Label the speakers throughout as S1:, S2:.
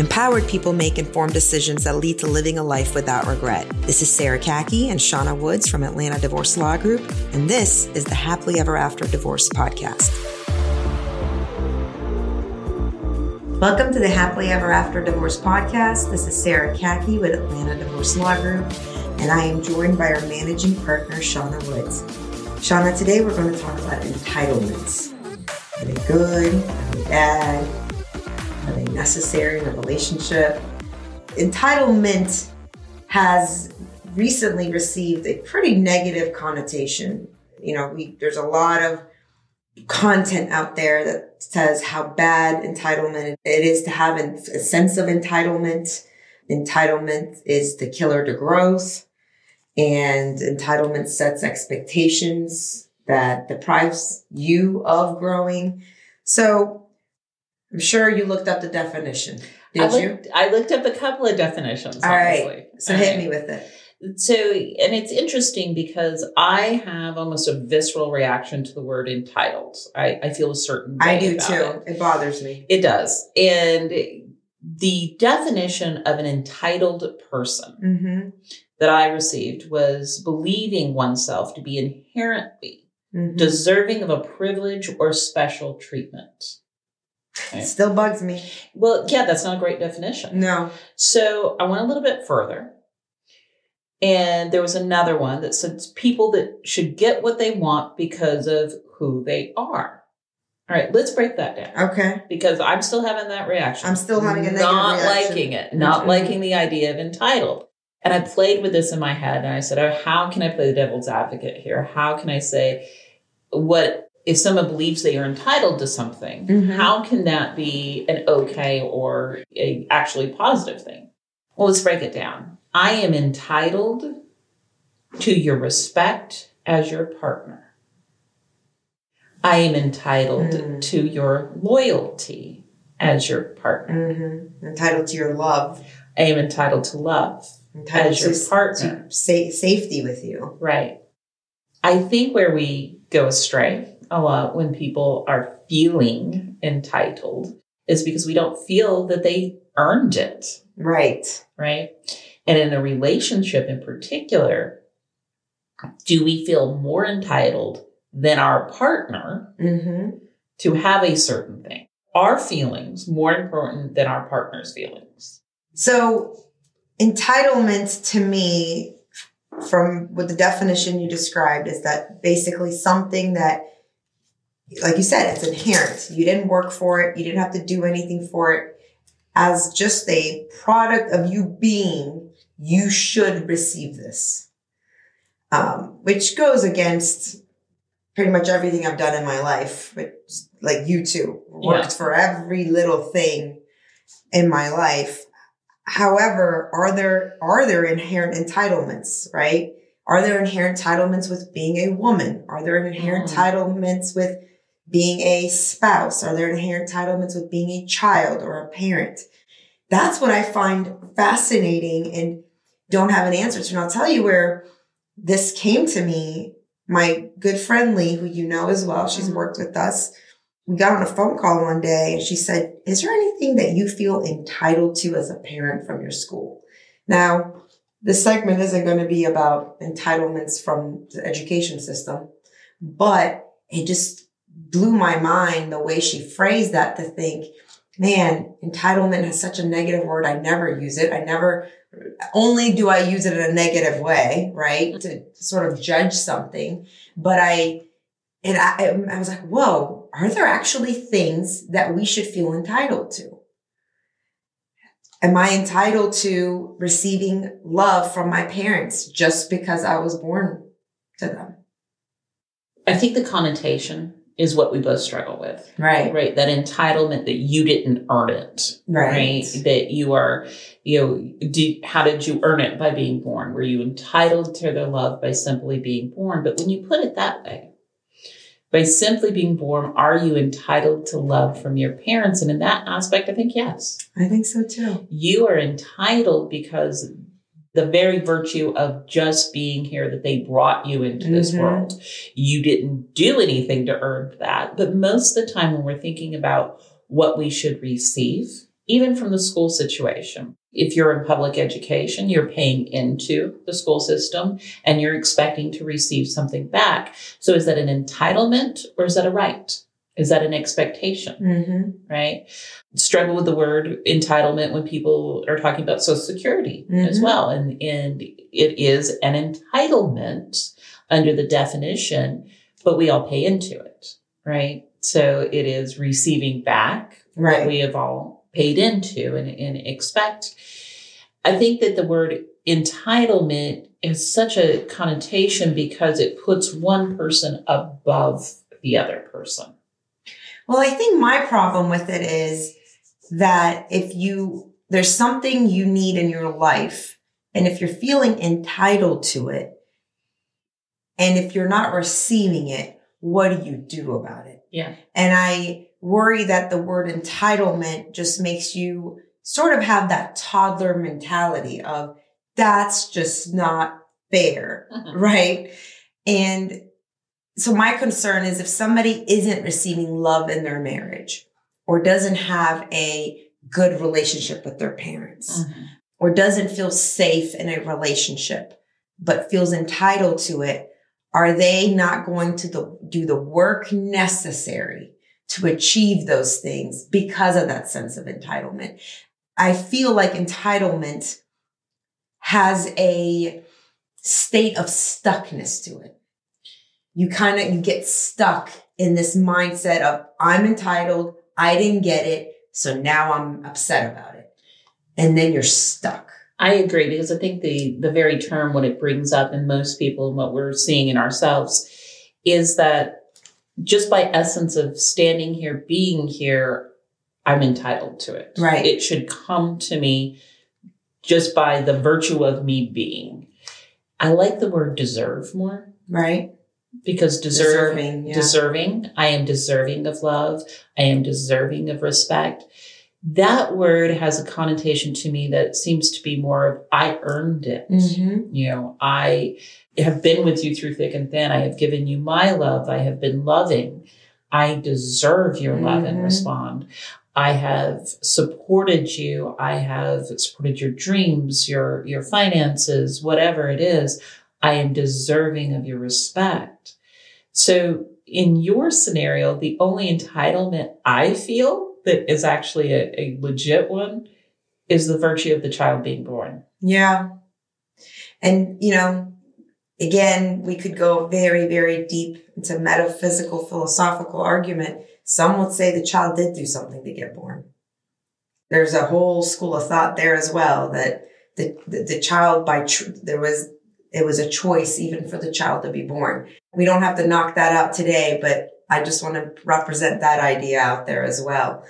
S1: Empowered people make informed decisions that lead to living a life without regret. This is Sarah Kaki and Shauna Woods from Atlanta Divorce Law Group, and this is the Happily Ever After Divorce Podcast. Welcome to the Happily Ever After Divorce Podcast. This is Sarah Kaki with Atlanta Divorce Law Group, and I am joined by our managing partner, Shauna Woods. Shauna, today we're going to talk about entitlements. Are they good? Are they bad? Are they necessary in a relationship? Entitlement has recently received a pretty negative connotation. You know, we, there's a lot of content out there that says how bad entitlement it is to have a sense of entitlement. Entitlement is the killer to growth and entitlement sets expectations that deprives you of growing. So I'm sure you looked up the definition. Did
S2: I looked,
S1: you?
S2: I looked up a couple of definitions.
S1: All
S2: honestly.
S1: right. So
S2: All
S1: hit
S2: right.
S1: me with it.
S2: So, and it's interesting because I have almost a visceral reaction to the word entitled. I, I feel a certain
S1: I do too.
S2: It.
S1: It bothers me.
S2: it does. And the definition of an entitled person
S1: Mm-hmm.
S2: that I received was believing oneself to be inherently
S1: mm-hmm.
S2: deserving of a privilege or special treatment.
S1: It still bugs me.
S2: Well, yeah, that's not a great definition.
S1: No.
S2: So I went a little bit further. And there was another one that said people that should get what they want because of who they are. All right, let's break that down
S1: Okay.
S2: because I'm still having that reaction.
S1: I'm still having a negative
S2: Not
S1: reaction.
S2: liking it, not
S1: Mhm.
S2: liking the idea of entitled. And I played with this in my head and I said, oh, how can I play the devil's advocate here? How can I say what if someone believes they are entitled to something,
S1: Mhm.
S2: how can that be an okay or a actually positive thing? Well, let's break it down. I am entitled to your respect as your partner. I am entitled
S1: Mm.
S2: to your loyalty as your partner.
S1: Mm-hmm. Entitled to your love.
S2: I am entitled to love
S1: Entitled
S2: as your
S1: to,
S2: partner.
S1: to sa- safety with you.
S2: Right. I think where we go astray a lot when people are feeling entitled is because we don't feel that they earned it,
S1: Right.
S2: right? And in a relationship in particular, do we feel more entitled than our partner
S1: Mm-hmm.
S2: to have a certain thing? Our feelings more important than our partner's feelings.
S1: So, entitlement to me, from what the definition you described, is that basically something that, like you said, it's inherent. You didn't work for it, you didn't have to do anything for it. As just a product of you being, you should receive this. Um, which goes against pretty much everything I've done in my life, but like you too, worked
S2: Yeah.
S1: for every little thing in my life. However, are there are there inherent entitlements, right? Are there inherent entitlements with being a woman? Are there inherent
S2: Mhm.
S1: entitlements with being a spouse? Are there inherent entitlements with being a child or a parent? That's what I find fascinating and don't have an answer to. And I'll tell you where this came to me. My good friend Lee, who you know as well, she's
S2: Mhm.
S1: worked with us. We got on a phone call one day and she said, Is there anything that you feel entitled to as a parent from your school? Now, this segment isn't going to be about entitlements from the education system, but it just blew my mind the way she phrased that to think, man, entitlement has such a negative word. I never use it. I never, only do I use it in a negative way, right? To sort of judge something. But I, and I, I was like, whoa, are there actually things that we should feel entitled to? Am I entitled to receiving love from my parents just because I was born to them?
S2: I think the connotation is what we both struggle with.
S1: Right.
S2: Right. That entitlement that you didn't earn it. right? That you are, you know, did, how did you earn it by being born? Were you entitled to their love by simply being born? But when you put it that way, by simply being born, are you entitled to love from your parents? And in that aspect, I think yes.
S1: I think so too.
S2: You are entitled because the very virtue of just being here that they brought you into this
S1: Mhm.
S2: world. You didn't do anything to earn that. But most of the time when we're thinking about what we should receive even from the school situation. If you're in public education, you're paying into the school system and you're expecting to receive something back. So is that an entitlement or is that a right? Is that an expectation? Mm-hmm. Right? Struggle with the word entitlement when people are talking about Social Security mm-hmm. as well. And, and it is an entitlement under the definition, but we all pay into it. Right? So it is receiving back right. what we have all paid into and, and expect. I think that the word entitlement is such a connotation because it puts one person above the other person.
S1: Well, I think my problem with it is that if you, there's something you need in your life, and if you're feeling entitled to it, and if you're not receiving it, what do you do about it?
S2: Yeah.
S1: And I worry that the word entitlement just makes you sort of have that toddler mentality of that's just not fair, right? And so my concern is if somebody isn't receiving love in their marriage or doesn't have a good relationship with their parents mm-hmm. or doesn't feel safe in a relationship, but feels entitled to it, are they not going to the, do the work necessary to achieve those things because of that sense of entitlement? I feel like entitlement has a state of stuckness to it. You kind of, you get stuck in this mindset of I'm entitled. I didn't get it. So now I'm upset about it. And then you're stuck.
S2: I agree because I think the the very term what it brings up in most people and what we're seeing in ourselves is that just by essence of standing here, being here, I'm entitled to it.
S1: Right.
S2: It should come to me just by the virtue of me being. I like the word deserve more.
S1: Right.
S2: Because deserve, deserving, yeah. deserving, I am deserving of love. I am deserving of respect that word has a connotation to me that seems to be more of I earned it. Mm-hmm. You know, I have been with you through thick and thin. I have given you my love. I have been loving. I deserve your mm-hmm. love and mm-hmm. respond. I have supported you. I have supported your dreams, your, your finances, whatever it is. I am deserving of your respect. So in your scenario, the only entitlement I feel that is actually a, a legit one is the virtue of the child being born.
S1: Yeah. And, you know, again, we could go very, very deep into metaphysical, philosophical argument. Some would say the child did do something to get born. There's a whole school of thought there as well that the, the, the child by, tr- there was, it was a choice even for the child to be born. We don't have to knock that out today, but I just want to represent that idea out there as well.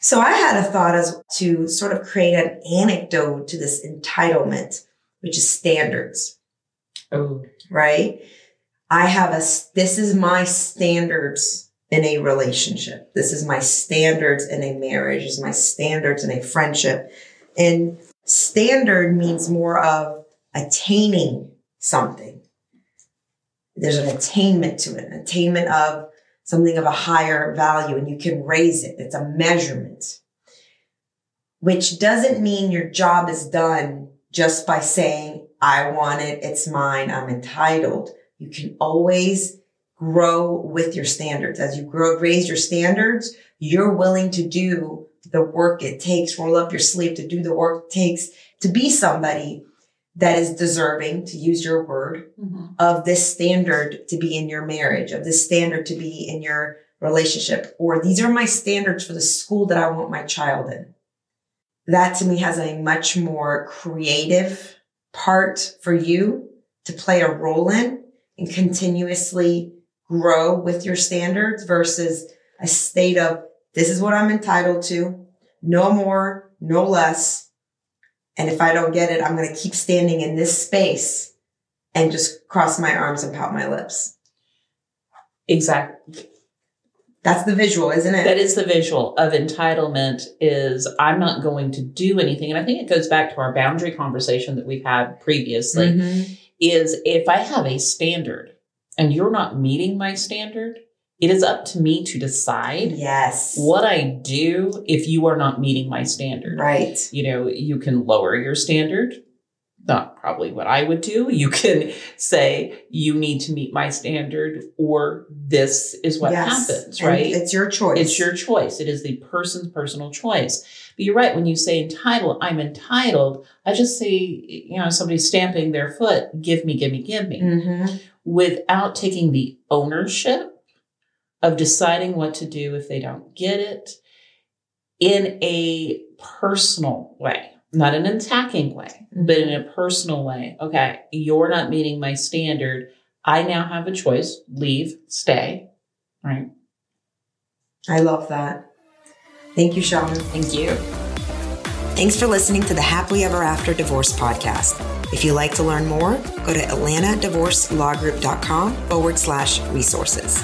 S1: So I had a thought as to sort of create an anecdote to this entitlement, which is standards.
S2: Oh.
S1: Right? I have a, this is my standards in a relationship. This is my standards in a marriage. This is my standards in a friendship. And standard means more of attaining something. There's an attainment to it, an attainment of something of a higher value and you can raise it. It's a measurement, which doesn't mean your job is done just by saying, I want it. It's mine. I'm entitled. You can always grow with your standards. As you grow, raise your standards, you're willing to do the work it takes, roll up your sleeve to do the work it takes to be somebody that is deserving, to use your word, mm-hmm. of this standard to be in your marriage, of this standard to be in your relationship, or these are my standards for the school that I want my child in. That to me has a much more creative part for you to play a role in and continuously grow with your standards versus a state of this is what I'm entitled to. No more, no less. And if I don't get it, I'm going to keep standing in this space and just cross my arms and pout my lips.
S2: Exactly.
S1: That's the visual, isn't it?
S2: That is the visual of entitlement is I'm not going to do anything. And I think it goes back to our boundary conversation that we've had previously mm-hmm. is if I have a standard and you're not meeting my standard, it is up to me to decide
S1: yes
S2: what I do if you are not meeting my standard.
S1: Right.
S2: You know, you can lower your standard. Not probably what I would do. You can say you need to meet my standard or this is what yes. happens, right?
S1: And it's your choice.
S2: It's your choice. It is the person's personal choice. But you're right. When you say entitled, I'm entitled. I just say, you know, somebody's stamping their foot, give me, give me, give me, mm-hmm. without taking the ownership of deciding what to do if they don't get it in a personal way, not an attacking way, mm-hmm. but in a personal way. Okay, you're not meeting my standard. I now have a choice leave, stay, right?
S1: I love that. Thank you, Shauna.
S2: Thank you.
S1: Thanks for listening to the Happily Ever After Divorce podcast. If you'd like to learn more, go to atlantadivorcelawgroup.com forward slash resources.